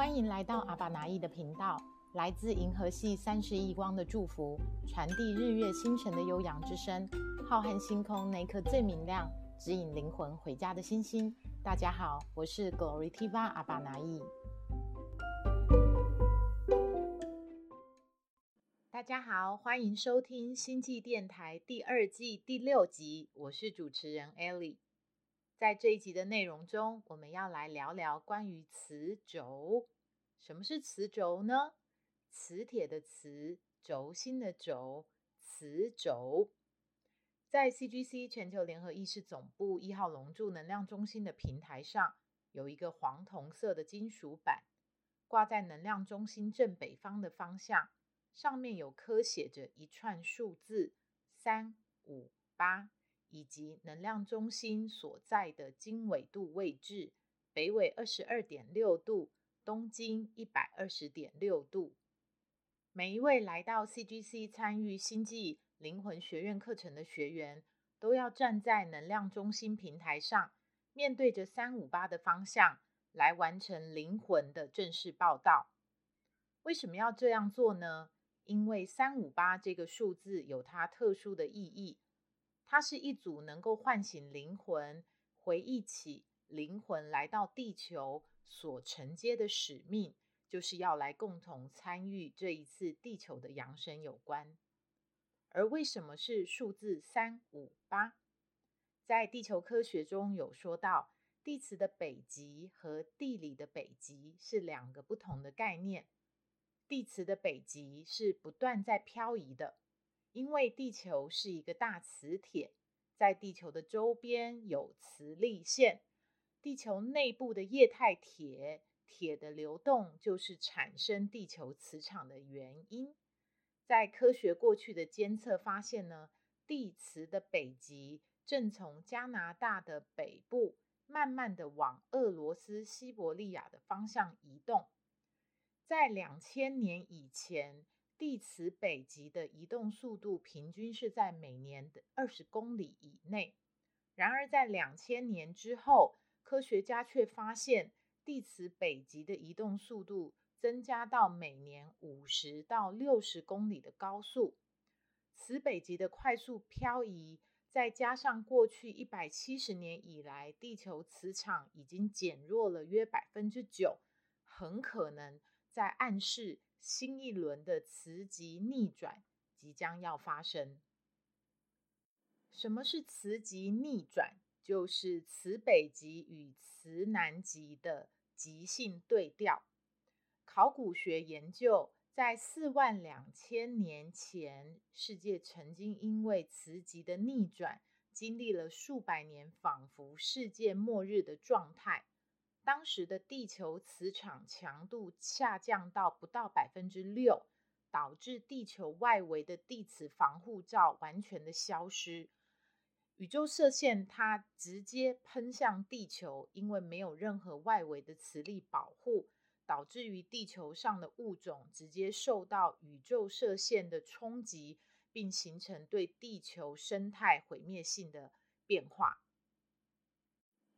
欢迎来到阿巴拿意的频道，来自银河系三十亿光的祝福，传递日月星辰的悠扬之声。浩瀚星空那颗最明亮，指引灵魂回家的星星。大家好，我是 Glory Tiva 阿巴拿意。大家好，欢迎收听星际电台第二季第六集，我是主持人 Ellie。在这一集的内容中，我们要来聊聊关于磁轴。什么是磁轴呢？磁铁的磁，轴心的轴，磁轴。在 CGC 全球联合意识总部一号龙柱能量中心的平台上，有一个黄铜色的金属板，挂在能量中心正北方的方向，上面有刻写着一串数字三五八。以及能量中心所在的经纬度位置，北纬二十二点六度，东经一百二十点六度。每一位来到 CGC 参与星际灵魂学院课程的学员，都要站在能量中心平台上，面对着三五八的方向，来完成灵魂的正式报道。为什么要这样做呢？因为三五八这个数字有它特殊的意义。它是一组能够唤醒灵魂、回忆起灵魂来到地球所承接的使命，就是要来共同参与这一次地球的扬升有关。而为什么是数字三五八？在地球科学中有说到，地磁的北极和地理的北极是两个不同的概念。地磁的北极是不断在漂移的。因为地球是一个大磁铁，在地球的周边有磁力线，地球内部的液态铁，铁的流动就是产生地球磁场的原因。在科学过去的监测发现呢，地磁的北极正从加拿大的北部慢慢的往俄罗斯西伯利亚的方向移动，在两千年以前。地磁北极的移动速度平均是在每年的二十公里以内。然而，在两千年之后，科学家却发现地磁北极的移动速度增加到每年五十到六十公里的高速。磁北极的快速漂移，再加上过去一百七十年以来地球磁场已经减弱了约百分之九，很可能在暗示。新一轮的磁极逆转即将要发生。什么是磁极逆转？就是磁北极与磁南极的极性对调。考古学研究，在四万两千年前，世界曾经因为磁极的逆转，经历了数百年，仿佛世界末日的状态。当时的地球磁场强度下降到不到百分之六，导致地球外围的地磁防护罩完全的消失。宇宙射线它直接喷向地球，因为没有任何外围的磁力保护，导致于地球上的物种直接受到宇宙射线的冲击，并形成对地球生态毁灭性的变化。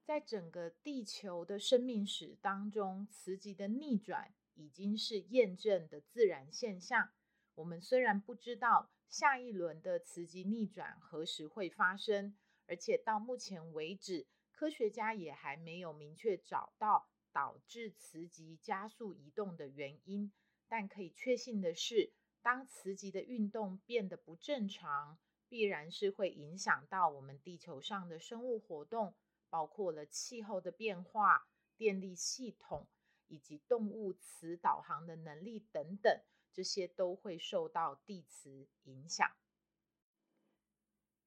在整个地球的生命史当中，磁极的逆转已经是验证的自然现象。我们虽然不知道下一轮的磁极逆转何时会发生，而且到目前为止，科学家也还没有明确找到导致磁极加速移动的原因。但可以确信的是，当磁极的运动变得不正常，必然是会影响到我们地球上的生物活动。包括了气候的变化、电力系统以及动物磁导航的能力等等，这些都会受到地磁影响。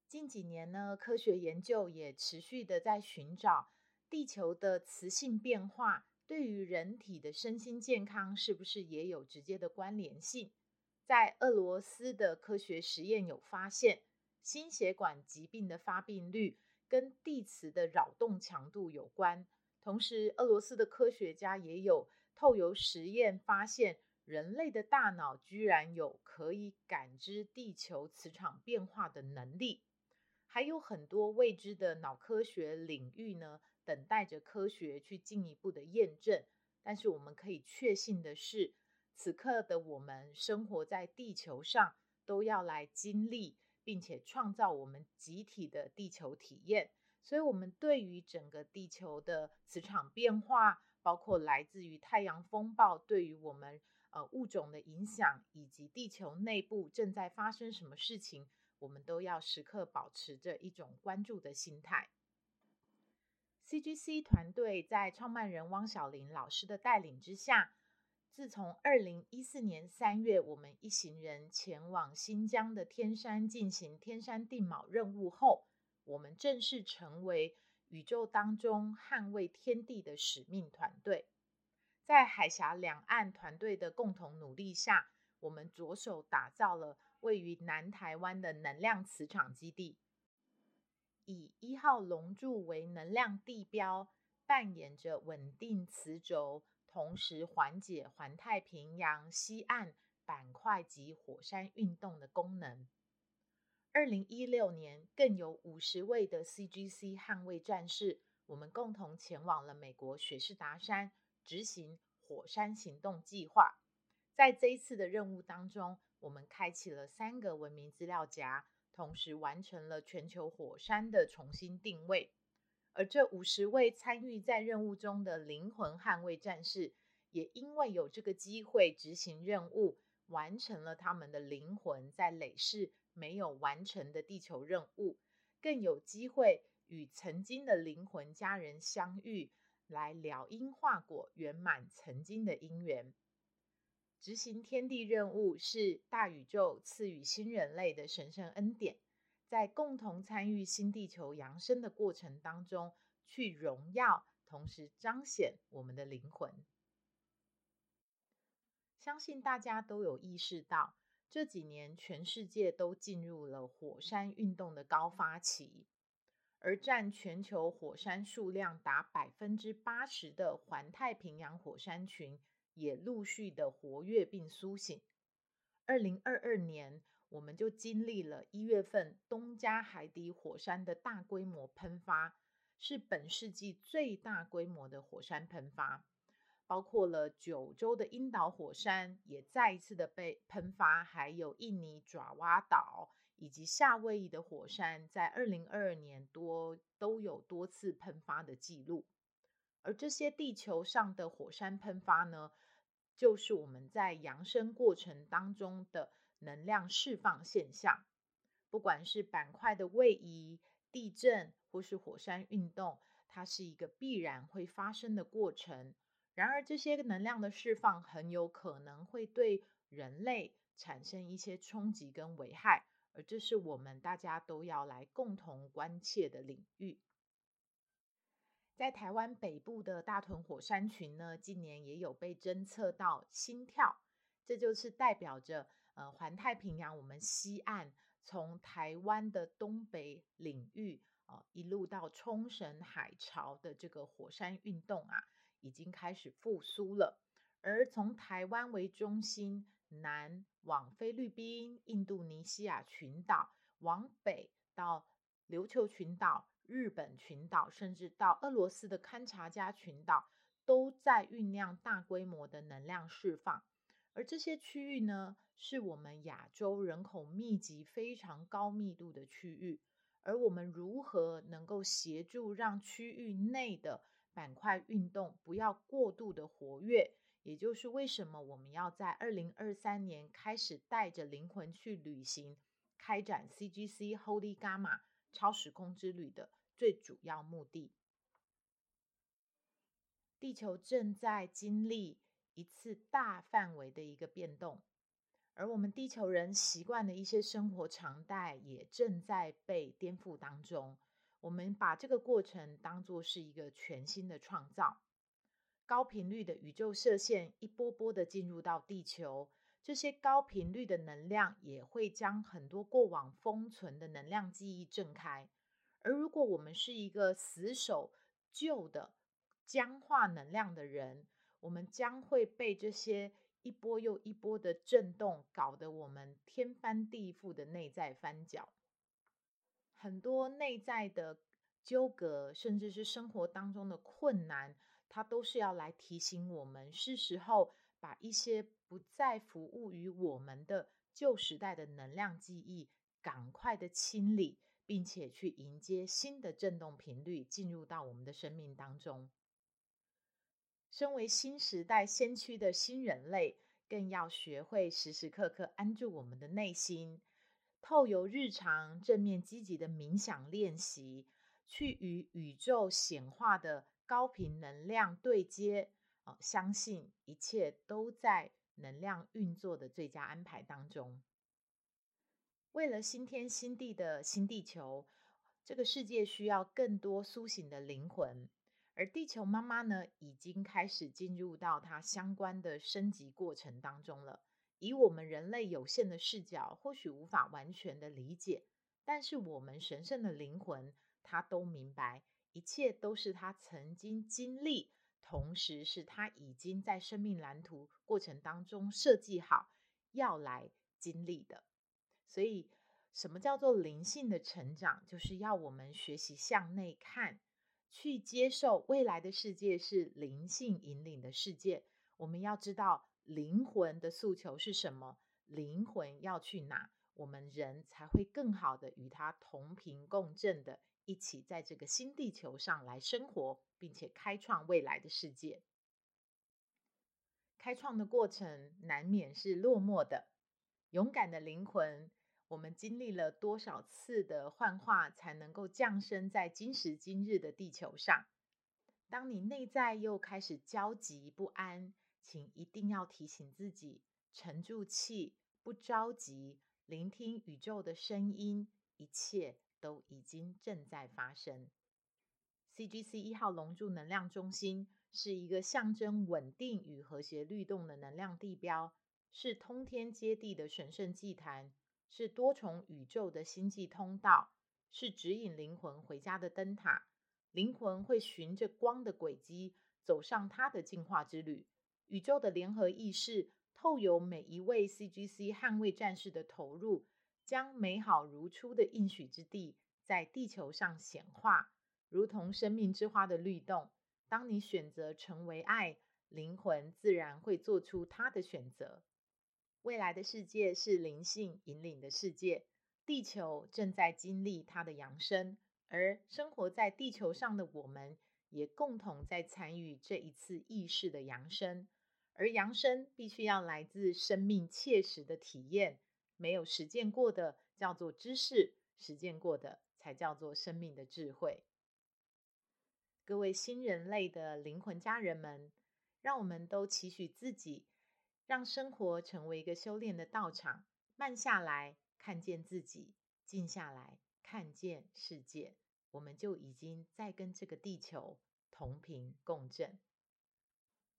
近几年呢，科学研究也持续的在寻找地球的磁性变化对于人体的身心健康是不是也有直接的关联性。在俄罗斯的科学实验有发现，心血管疾病的发病率，跟地磁的扰动强度有关，同时俄罗斯的科学家也有透由实验发现，人类的大脑居然有可以感知地球磁场变化的能力，还有很多未知的脑科学领域呢，等待着科学去进一步的验证。但是我们可以确信的是，此刻的我们生活在地球上，都要来经历并且创造我们集体的地球体验。所以，我们对于整个地球的磁场变化，包括来自于太阳风暴对于我们呃物种的影响，以及地球内部正在发生什么事情，我们都要时刻保持着一种关注的心态。CGC 团队在创办人汪小玲老师的带领之下，自从二零一四年三月，我们一行人前往新疆的天山进行天山定锚任务后，我们正式成为宇宙当中捍卫天地的使命团队。在海峡两岸团队的共同努力下，我们着手打造了位于南台湾的能量磁场基地。以一号龙柱为能量地标，扮演着稳定磁轴，同时缓解环太平洋西岸板块及火山运动的功能。二零一六年，更有五十位的 CGC 捍卫战士，我们共同前往了美国雪士达山，执行火山行动计划。在这一次的任务当中，我们开启了三个文明资料夹。同时完成了全球火山的重新定位，而这五十位参与在任务中的灵魂捍卫战士，也因为有这个机会执行任务，完成了他们的灵魂在累世没有完成的地球任务，更有机会与曾经的灵魂家人相遇，来了因化果，圆满曾经的因缘。执行天地任务是大宇宙赐予新人类的神圣恩典，在共同参与新地球扬升的过程当中，去荣耀，同时彰显我们的灵魂。相信大家都有意识到，这几年全世界都进入了火山运动的高发期，而占全球火山数量达百分之八十的环太平洋火山群。也陆续的活跃并苏醒。二零二二年，我们就经历了一月份东加海底火山的大规模喷发，是本世纪最大规模的火山喷发。包括了九州的英岛火山也再一次的被喷发，还有印尼爪哇岛以及夏威夷的火山，在二零二二年多都有多次喷发的记录。而这些地球上的火山喷发呢，就是我们在扬升过程当中的能量释放现象。不管是板块的位移、地震或是火山运动，它是一个必然会发生的过程。然而，这些能量的释放很有可能会对人类产生一些冲击跟危害，而这是我们大家都要来共同关切的领域。在台湾北部的大屯火山群呢，近年也有被侦测到心跳，这就是代表着呃环太平洋我们西岸从台湾的东北领域啊、呃、一路到冲绳海潮的这个火山运动啊，已经开始复苏了。而从台湾为中心，南往菲律宾、印度尼西亚群岛，往北到琉球群岛。日本群岛，甚至到俄罗斯的堪察加群岛，都在酝酿大规模的能量释放。而这些区域呢，是我们亚洲人口密集、非常高密度的区域。而我们如何能够协助让区域内的板块运动不要过度的活跃？也就是为什么我们要在二零二三年开始带着灵魂去旅行，开展 CGC Holy Gamma 超时空之旅的最主要目的。地球正在经历一次大范围的一个变动，而我们地球人习惯的一些生活常态也正在被颠覆当中。我们把这个过程当作是一个全新的创造，高频率的宇宙射线一波波的进入到地球，这些高频率的能量也会将很多过往封存的能量记忆震开。而如果我们是一个死守旧的僵化能量的人，我们将会被这些一波又一波的震动搞得我们天翻地覆的内在翻搅，很多内在的纠葛，甚至是生活当中的困难，它都是要来提醒我们，是时候把一些不再服务于我们的旧时代的能量记忆，赶快的清理，并且去迎接新的振动频率进入到我们的生命当中。身为新时代先驱的新人类，更要学会时时刻刻安住我们的内心，透由日常正面积极的冥想练习，去与宇宙显化的高频能量对接。哦，相信一切都在能量运作的最佳安排当中。为了新天新地的新地球，这个世界需要更多苏醒的灵魂，而地球妈妈呢，已经开始进入到它相关的升级过程当中了。以我们人类有限的视角，或许无法完全的理解，但是我们神圣的灵魂，它都明白，一切都是它曾经经历，同时是它已经在生命蓝图过程当中设计好要来经历的。所以，什么叫做灵性的成长？就是要我们学习向内看，去接受未来的世界是灵性引领的世界。我们要知道灵魂的诉求是什么，灵魂要去哪，我们人才会更好的与它同频共振的，一起在这个新地球上来生活，并且开创未来的世界。开创的过程难免是落寞的，勇敢的灵魂。我们经历了多少次的幻化，才能够降生在今时今日的地球上？当你内在又开始焦急不安，请一定要提醒自己，沉住气，不着急，聆听宇宙的声音，一切都已经正在发生。CGC 一号龙柱能量中心是一个象征稳定与和谐律动的能量地标，是通天接地的神圣祭坛。是多重宇宙的星际通道，是指引灵魂回家的灯塔。灵魂会循着光的轨迹走上它的进化之旅。宇宙的联合意识透由每一位 CGC 捍卫战士的投入，将美好如初的应许之地在地球上显化，如同生命之花的律动。当你选择成为爱，灵魂自然会做出它的选择。未来的世界是灵性引领的世界，地球正在经历它的扬升，而生活在地球上的我们，也共同在参与这一次意识的扬升。而扬升必须要来自生命切实的体验，没有实践过的叫做知识，实践过的才叫做生命的智慧。各位新人类的灵魂家人们，让我们都期许自己。让生活成为一个修炼的道场，慢下来看见自己，静下来看见世界，我们就已经在跟这个地球同频共振。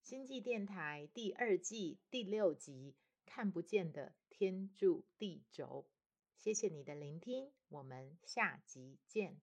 星际电台第二季第六集《看不见的天柱地轴》，谢谢你的聆听，我们下集见。